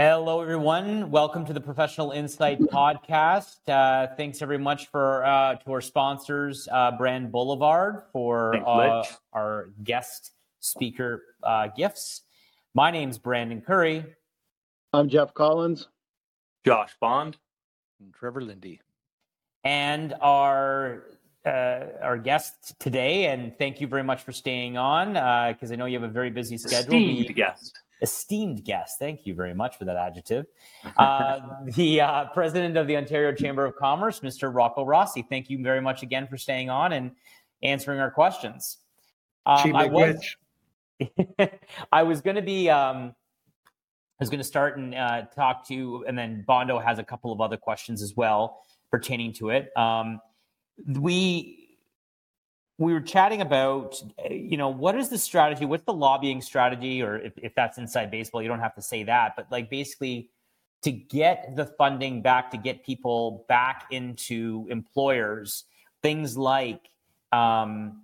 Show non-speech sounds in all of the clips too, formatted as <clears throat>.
Hello, everyone. Welcome to the Professional Insight Podcast. Uh, thanks very much for uh, to our sponsors, uh, Brand Boulevard, for uh, our guest speaker uh, gifts. My name's Brandon Curry. I'm Jeff Collins. Josh Bond. And Trevor Lindy. And our uh, our guest today, and thank you very much for staying on because I know you have a very busy schedule. Esteemed guest esteemed guest. Thank you very much for that adjective. <laughs> Uh, the uh, president of the Ontario Chamber of Commerce, Mr. Rocco Rossi. Thank you very much again for staying on and answering our questions. Um, I was, <laughs> I was going to be, um, I was going to start and uh, talk to, and then Bondo has a couple of other questions as well pertaining to it. Um, we we were chatting about, you know, what is the strategy? What's the lobbying strategy? Or if, if that's inside baseball, you don't have to say that, but like basically to get the funding back, to get people back into employers, things like um,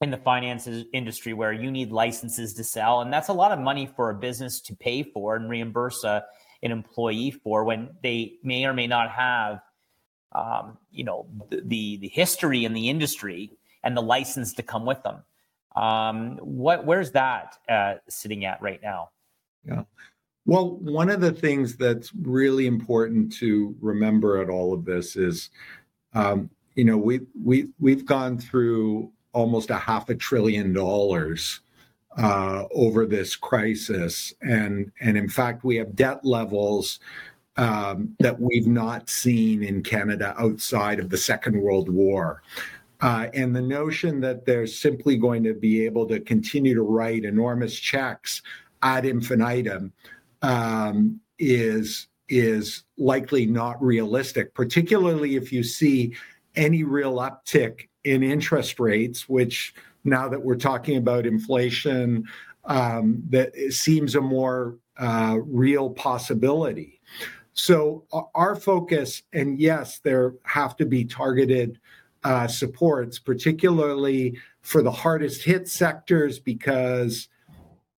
in the finances industry where you need licenses to sell. And that's a lot of money for a business to pay for and reimburse a, an employee for when they may or may not have, um, you know, the, the history in the industry and the license to come with them. Um, what where's that uh, sitting at right now? Yeah. Well, one of the things that's really important to remember at all of this is, um, you know, we we we've gone through almost a half a trillion dollars uh, over this crisis, and and in fact, we have debt levels um, that we've not seen in Canada outside of the Second World War. Uh, and the notion that they're simply going to be able to continue to write enormous checks ad infinitum um, is is likely not realistic, particularly if you see any real uptick in interest rates, which now that we're talking about inflation, um, that seems a more uh, real possibility. So our focus, and yes, there have to be targeted uh, Uh, supports, particularly for the hardest hit sectors, because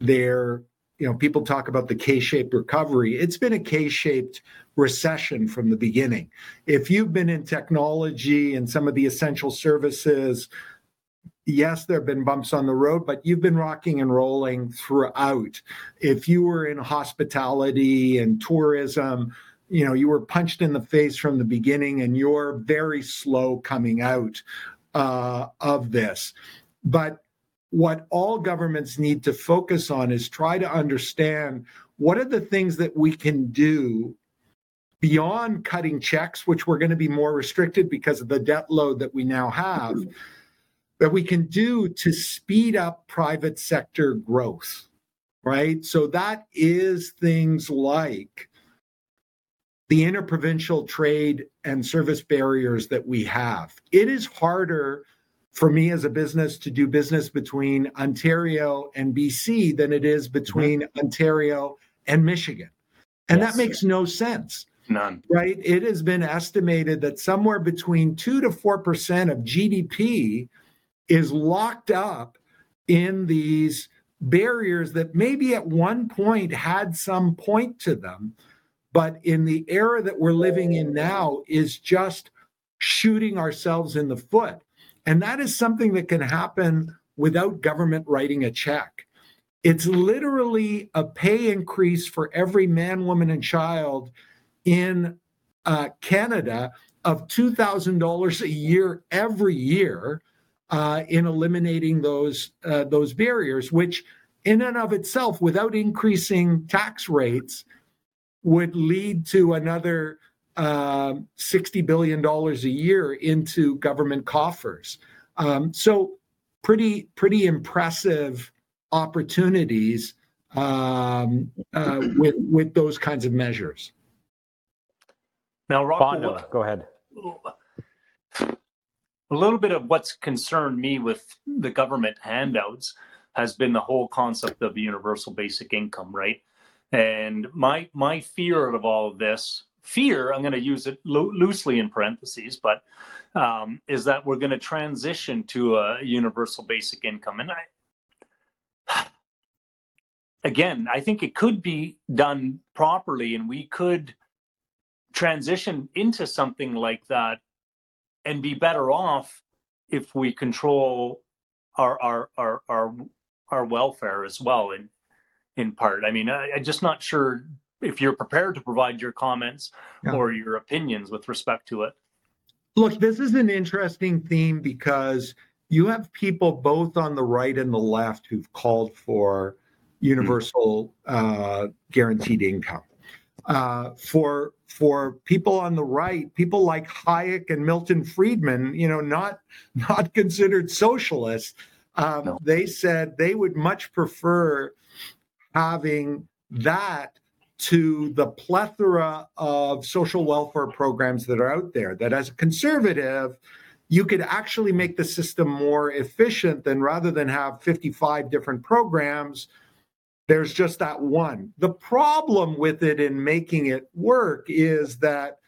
they're, you know, people talk about the K shaped recovery. It's been a K shaped recession from the beginning. If you've been in technology and some of the essential services, yes, there have been bumps on the road, but you've been rocking and rolling throughout. If you were in hospitality and tourism, you know you were punched in the face from the beginning and you're very slow coming out uh, of this. But what all governments need to focus on is try to understand what are the things that we can do beyond cutting checks which we're going to be more restricted because of the debt load that we now have that we can do to speed up private sector growth right? So that is things like the interprovincial trade and service barriers that we have. It is harder for me as a business to do business between Ontario and BC than it is between mm-hmm. Ontario and Michigan. And yes. that makes no sense. None. Right? It has been estimated that somewhere between 2 to 4% of GDP is locked up in these barriers that maybe at one point had some point to them but in the era that we're living in now is just shooting ourselves in the foot. And that is something that can happen without government writing a check. It's literally a pay increase for every man, woman, and child in uh, Canada of $2,000 a year every year uh, in eliminating those, uh, those barriers, which in and of itself, without increasing tax rates, would lead to another uh, $60 billion a year into government coffers. Um, so pretty, pretty impressive opportunities um, uh, with, with those kinds of measures. Now, Rocco, go ahead. A little bit of what's concerned me with the government handouts has been the whole concept of universal basic income, right? And my my fear of all of this, fear, I'm going to use it lo- loosely in parentheses, but um, is that we're going to transition to a universal basic income. And I, again, I think it could be done properly and we could transition into something like that and be better off if we control our our our our, our welfare as well in in part. I mean, I, I'm just not sure if you're prepared to provide your comments Yeah. or your opinions with respect to it. Look, this is an interesting theme because you have people both on the right and the left who've called for universal uh, guaranteed income. Uh, for for people on the right, people like Hayek and Milton Friedman, you know, not <laughs> not considered socialists, um, No. they said they would much prefer having that to the plethora of social welfare programs that are out there. That as a conservative, you could actually make the system more efficient than rather than have 55 different programs, there's just that one. The problem with it in making it work is that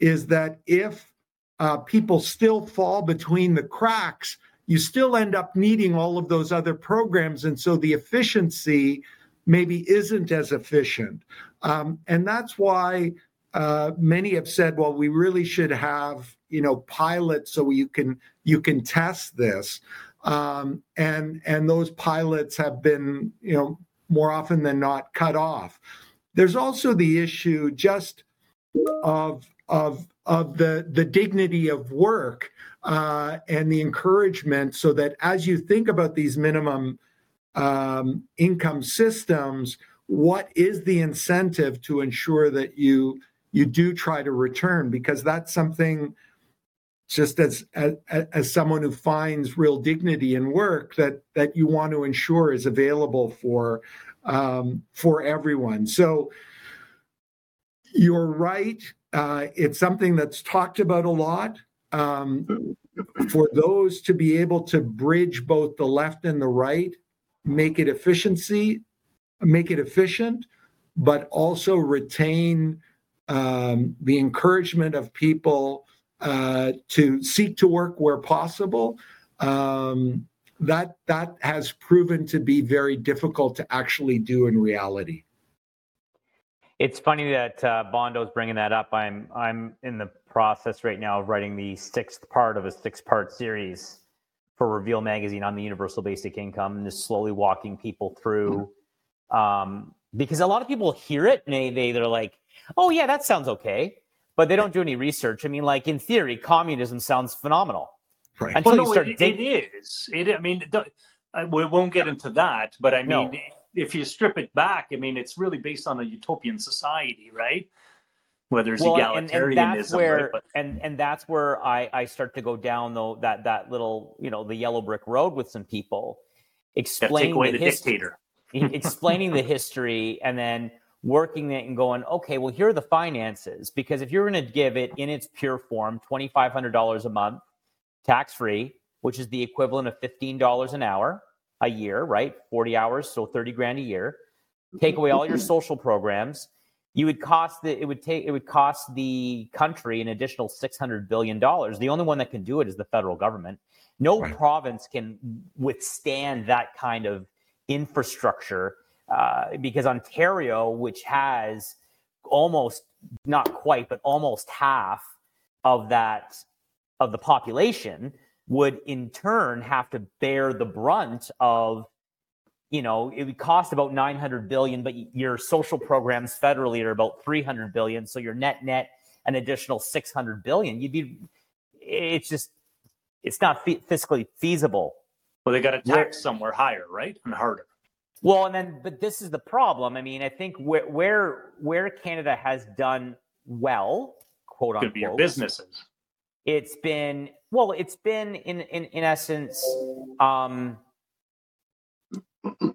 is that if uh, people still fall between the cracks, you still end up needing all of those other programs, and so the efficiency maybe isn't as efficient. Um, and that's why uh, many have said, well, we really should have, you know, pilots so you can you can test this. Um, and and those pilots have been, you know, more often than not cut off. There's also the issue just of of of the the dignity of work uh, and the encouragement, so that as you think about these minimum um, income systems, what is the incentive to ensure that you you do try to return? Because that's something, just as as, as someone who finds real dignity in work, that that you want to ensure is available for um, for everyone. So you're right. Uh, it's something that's talked about a lot. Um, for those to be able to bridge both the left and the right, make it efficiency, make it efficient, but also retain um, the encouragement of people uh, to seek to work where possible. Um, that that has proven to be very difficult to actually do in reality. It's funny that uh, Bondo's bringing that up. I'm I'm in the process right now of writing the sixth part of a six-part series for Reveal Magazine on the universal basic income, and just slowly walking people through. Um, because a lot of people hear it and they, they they're like, "Oh yeah, that sounds okay," but they don't do any research. I mean, like in theory, communism sounds phenomenal Right. until Well, you start it, dig- it is. It. I mean, it do- I- we won't get into that, but I mean, No. If you strip it back, I mean, it's really based on a utopian society, right? Where there's well, and, egalitarianism, and that's where right? But and and that's where I I start to go down though that that little you know the yellow brick road with some people, explaining the, the history. dictator. <laughs> explaining the history and then working it and going, okay, well, here are the finances. Because if you're going to give it in its pure form, $2,500 a month, tax free, which is the equivalent of $15 an hour a year, right? 40 hours, so 30 grand a year. Take away all your social programs. You would cost the it would take it would cost the country an additional 600 billion dollars. The only one that can do it is the federal government. No Right. province can withstand that kind of infrastructure uh, because Ontario, which has almost not quite, but almost half of that of the population, would in turn have to bear the brunt of you know it would cost about 900 billion but your social programs federally are about 300 billion so your net net an additional 600 billion you'd be it's just it's not fe- fiscally feasible Well, they got to tax somewhere higher, right, and harder. Well, and then, but this is the problem. I mean, I think where where where Canada has done well, quote Could be your unquote, businesses. it's been well, it's been in in in essence, um,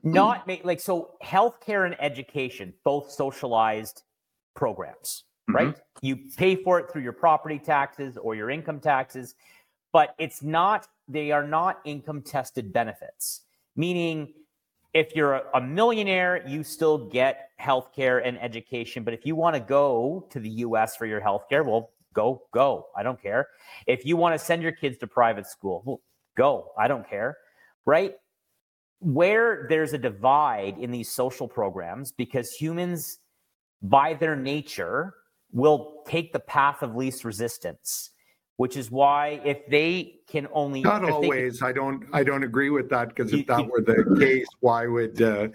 not make like so. Healthcare and education, both socialized programs, Mhm. right? You pay for it through your property taxes or your income taxes, but it's not. They are not income tested benefits, meaning if you're a, a millionaire, you still get healthcare and education. But if you want to go to the US for your healthcare, well, go, go. I don't care. If you want to send your kids to private school, go. I don't care. Right? where there's a divide in these social programs because humans by their nature will take the path of least resistance which is why if they can only not always can, i don't i don't agree with that because if that were the case why would uh,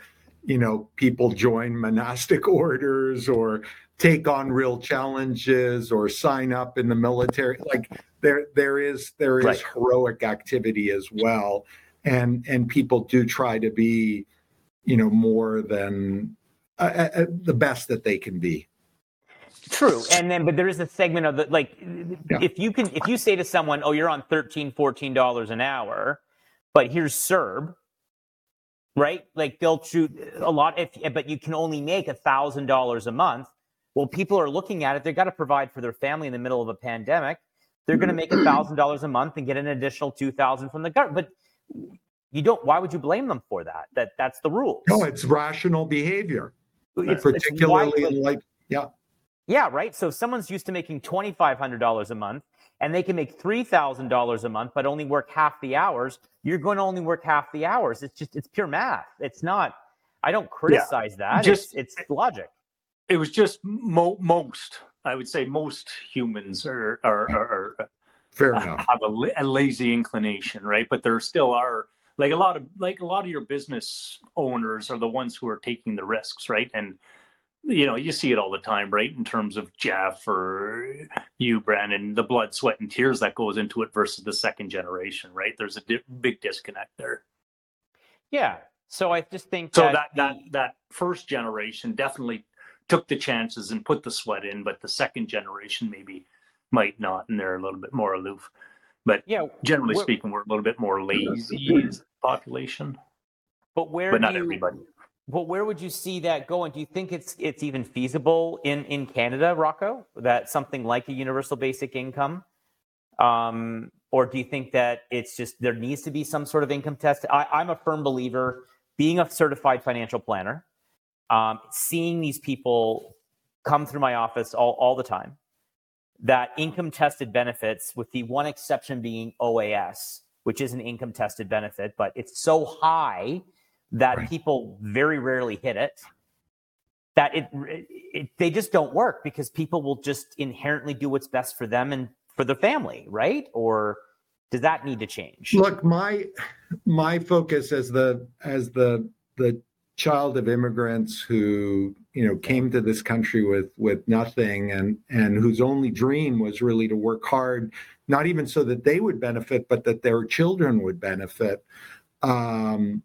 you know people join monastic <laughs> orders or take on real challenges or sign up in the military like there there is there is right. heroic activity as well and and people do try to be you know more than uh, uh, uh, the best that they can be true and then but there is a segment of the like yeah. if you can if you say to someone oh you're on 13 14 dollars an hour but here's CERB right like they'll shoot a lot if but you can only make a thousand dollars a month well people are looking at it. They've got to provide for their family in the middle of a pandemic. They're going to make a mm-hmm. thousand dollars a month and get an additional two thousand from the government but you don't why would you blame them for that? That that's the rule no it's rational behavior. It's, particularly it's in like yeah. Yeah right? So if someone's used to making $2500 a month and they can make $3000 a month but only work half the hours you're going to only work half the hours. It's just it's pure math. It's not i don't criticize yeah. that. Just it's, it's, logic it was just mo- most i would say most humans are are, are, are uh, Fair enough. have a, a lazy inclination, right? But there still are like a lot of like a lot of your business owners are the ones who are taking the risks, right? And you know, you see it all the time, right? In terms of Jeff or you, Brandon, the blood, sweat, and tears that goes into it versus the second generation, right? There's a di- big disconnect there. Yeah. So I just think so that that, the... that that first generation definitely took the chances and put the sweat in, but the second generation maybe might not, and they're a little bit more aloof. But yeah, generally speaking, we're a little bit more lazy as a population. But where? But not you, everybody. But where would you see that going? Do you think it's it's even feasible in in Canada, Rocco, that something like a universal basic income? Um, or do you think that it's just there needs to be some sort of income test? I, I'm a firm believer, being a certified financial planner, um, seeing these people come through my office all, all the time that income tested benefits, with the one exception being OAS, which is an income tested benefit, but it's so high that right. people very rarely hit it that it, it, they just don't work because people will just inherently do what's best for them and for their family right or does that need to change look my my focus as the as the the child of immigrants who you know came to this country with with nothing and and whose only dream was really to work hard not even so that they would benefit but that their children would benefit. Um,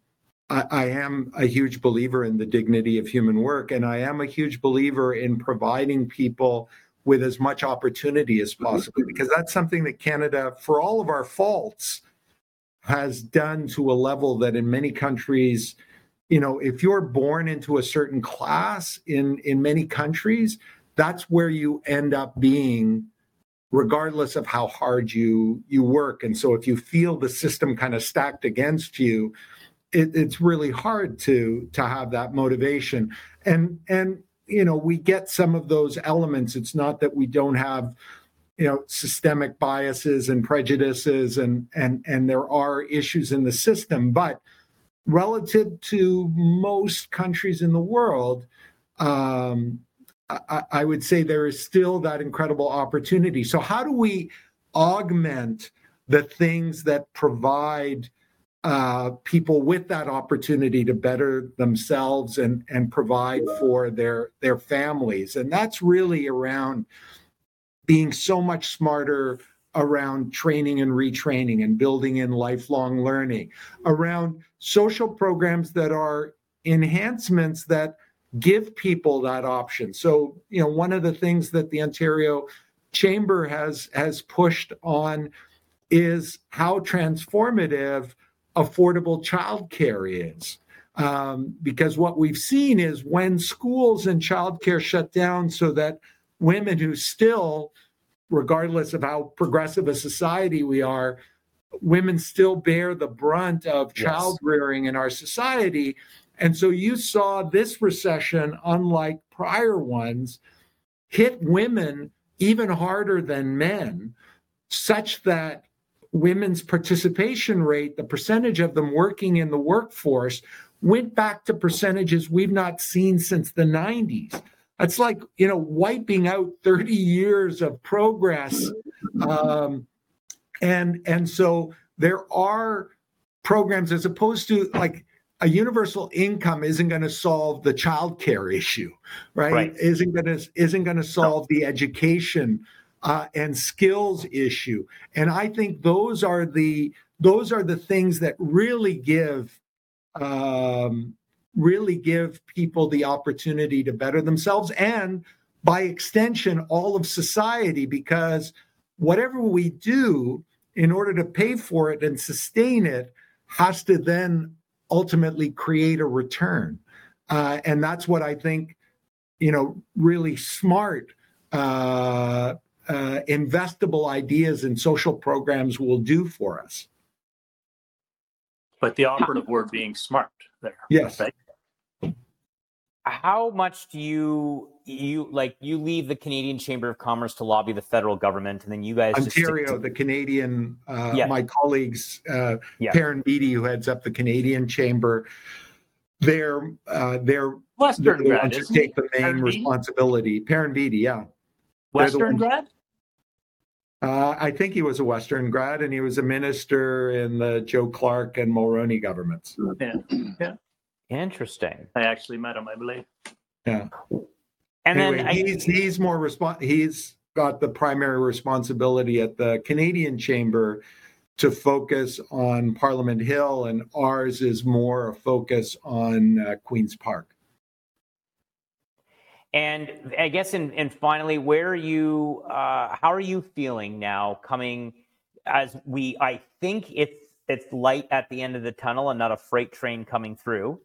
I, I am a huge believer in the dignity of human work and i am a huge believer in providing people with as much opportunity as possible because that's something that canada for all of our faults has done to a level that in many countries you know if you're born into a certain class in in many countries that's where you end up being regardless of how hard you you work. And so if you feel the system kind of stacked against you it, it's really hard to to have that motivation. And and you know we get some of those elements. It's not that we don't have you know systemic biases and prejudices and and and there are issues in the system but relative to most countries in the world, um, I, I, would say there is still that incredible opportunity. So, how do we augment the things that provide uh, people with that opportunity to better themselves and and provide for their their families? And that's really around being so much smarter around training and retraining and building in lifelong learning, around social programs that are enhancements that give people that option. So, you know, one of the things that the Ontario Chamber has has pushed on is how transformative affordable childcare is. Um, because what we've seen is when schools and childcare shut down so that women who still regardless of how progressive a society we are, women still bear the brunt of child rearing in our society. And so you saw this recession, unlike prior ones, hit women even harder than men, such that women's participation rate, the percentage of them working in the workforce, went back to percentages we've not seen since the 90s. It's like, you know, wiping out 30 years of progress. Um, and, and so there are programs as opposed to like a universal income isn't going to solve the child care issue, right? Right. Isn't going to isn't going to solve the education uh, and skills issue. And I think those are the those are the things that really give um, really give people the opportunity to better themselves and by extension all of society because whatever we do in order to pay for it and sustain it has to then ultimately create a return uh, and that's what i think you know really smart uh, uh, investable ideas and social programs will do for us. But the operative word being smart there. Yes. Right? How much do you you like you leave the Canadian Chamber of Commerce to lobby the federal government, and then you guys just Ontario, to- the Canadian, uh, Yeah. my colleagues, uh, Yeah. Perrin Beatty, who heads up the Canadian Chamber, they're uh, they're they're Western the grad, ones who isn't take the main Perrin Beatty? responsibility. Perrin Beatty, yeah. they're the Western grad? Uh, I think he was a Western grad, and he was a minister in the Joe Clark and Mulroney governments. Yeah, yeah. Interesting. I actually met him, I believe. Yeah. And anyway, then I, he's he's more respon He's got the primary responsibility at the Canadian Chamber to focus on Parliament Hill, and ours is more a focus on uh, Queens Park. And I guess, and, and finally, where are you? Uh, how are you feeling now? Coming as we, I think it's it's light at the end of the tunnel and not a freight train coming through.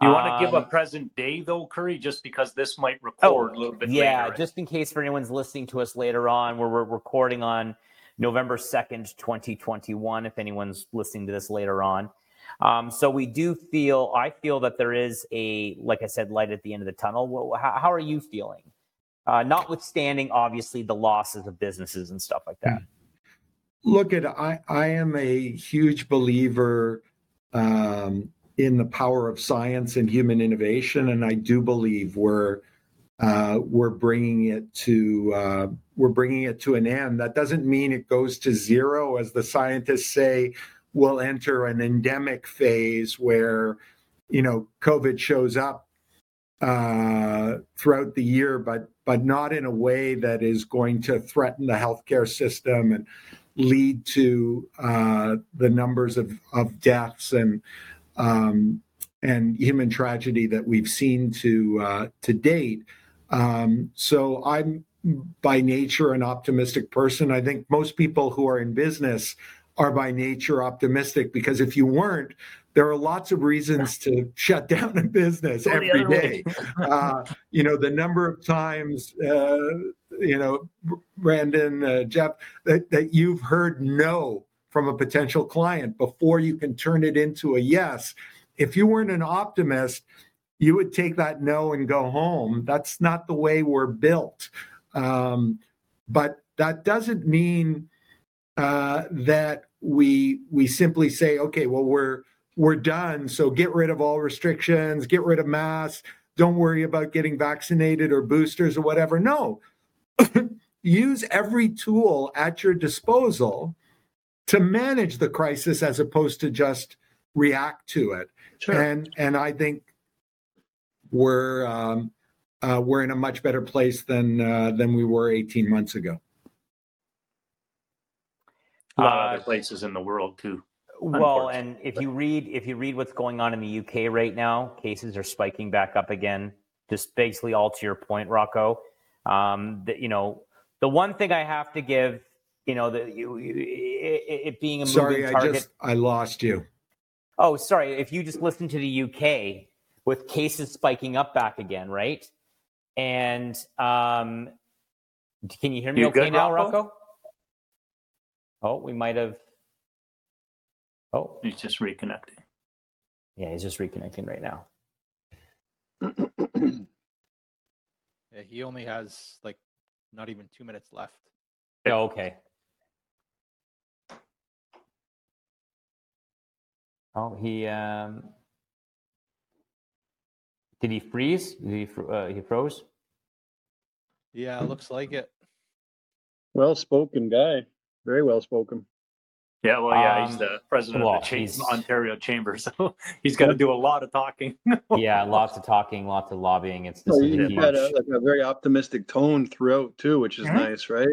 You want to give a Um, present day though, Curry, just because this might record a little bit yeah, later. just in case for anyone's listening to us later on, where we're recording on November 2nd, 2021, if anyone's listening to this later on. Um, so we do feel, I feel that there is a, like I said, light at the end of the tunnel. Well, how, how are you feeling? Uh, notwithstanding, obviously, the losses of businesses and stuff like that. Look at I I am a huge believer um, in the power of science and human innovation, and I do believe we're uh, we're bringing it to uh, we're bringing it to an end. That doesn't mean it goes to zero, as the scientists say. We'll enter an endemic phase where you know COVID shows up uh, throughout the year, but but not in a way that is going to threaten the healthcare system and lead to uh, the numbers of, of deaths and um, and human tragedy that we've seen to uh, to date. Um, so I'm by nature an optimistic person. I think most people who are in business are by nature optimistic because if you weren't, there are lots of reasons to <laughs> shut down a business Go every day. Uh, you know, the number of times, uh, you know, Brandon, uh, Jeff, that, that you've heard no from a potential client before you can turn it into a yes. If you weren't an optimist, you would take that no and go home. That's not the way we're built. Um, but that doesn't mean uh, that we we simply say, okay, well we're we're done. So get rid of all restrictions, get rid of masks. Don't worry about getting vaccinated or boosters or whatever. No, <coughs> use every tool at your disposal to manage the crisis as opposed to just react to it. Sure. And and I think we're um, uh, we're in a much better place than uh, than we were 18 months ago. a lot of Uh, other places in the world too. Well, and if you read if you read what's going on in the UK right now, cases are spiking back up again. Just basically all to your point, Rocco. Um, that you know, the one thing I have to give, you know, the you, you, it, it being a Sorry, moving I just I lost you. Oh, sorry. If you just listen to the UK with cases spiking up back again, right? And um, can you hear me You okay good, now, Rocco? Rocco? Oh, we might have. Oh, He's just reconnecting. yeah, he's just reconnecting right now. <clears throat> Yeah, he only has like not even two minutes left. Oh, okay. Oh, he um, did he freeze? Did he fr- uh, he froze? Yeah, looks like it. Well spoken guy. Very well spoken. Yeah, well, yeah, he's Um, the president well, of the Cha- Ontario Chamber, <laughs> so he's got to do a lot of talking. <laughs> yeah, <laughs> lots of talking, lots of lobbying. It's this Well, is a you huge. had a, like a very optimistic tone throughout too, which is Mhm. nice, right?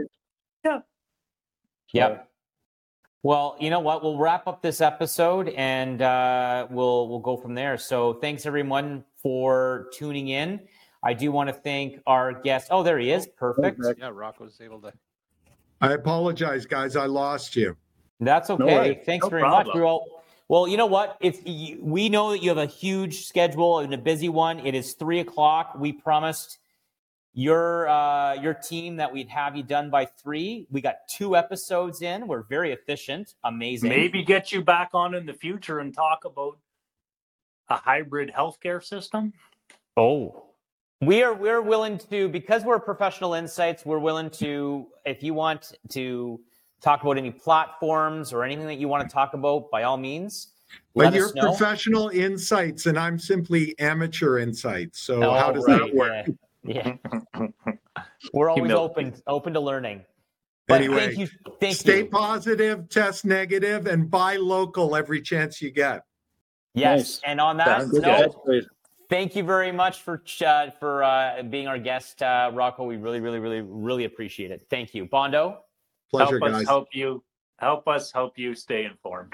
Yeah. Yep. Well, you know what? We'll wrap up this episode and uh, we'll we'll go from there. So thanks everyone for tuning in. I do want to thank our guest. Oh, there he is. Perfect. Okay. Yeah, Rock was able to. I apologize, guys. I lost you. That's okay. worries. Thanks No very problem. much. We're all, well, you know what? It's you, we know that you have a huge schedule and a busy one. It is three o'clock. We promised your uh, your team that we'd have you done by three. We got two episodes in. We're very efficient. Amazing. Maybe get you back on in the future and talk about a hybrid healthcare system. Oh, we are we're willing to because we're professional insights. We're willing to if you want to talk about any platforms or anything that you want to talk about, by all means. But Let you're professional insights, and I'm simply amateur insights. So Oh, how does right, that work? Yeah. Yeah. <laughs> We're always Humility. open open to learning. But Anyway, thank you. Thank Stay you. positive, test negative, and buy local every chance you get. Yes. Nice. And on that Sounds Good good. note, thank you very much for ch- uh, for uh, being our guest, uh, Rocco. We really, really, really, really appreciate it. Thank you, Bondo. Pleasure, help us guys. help you help us help you stay informed.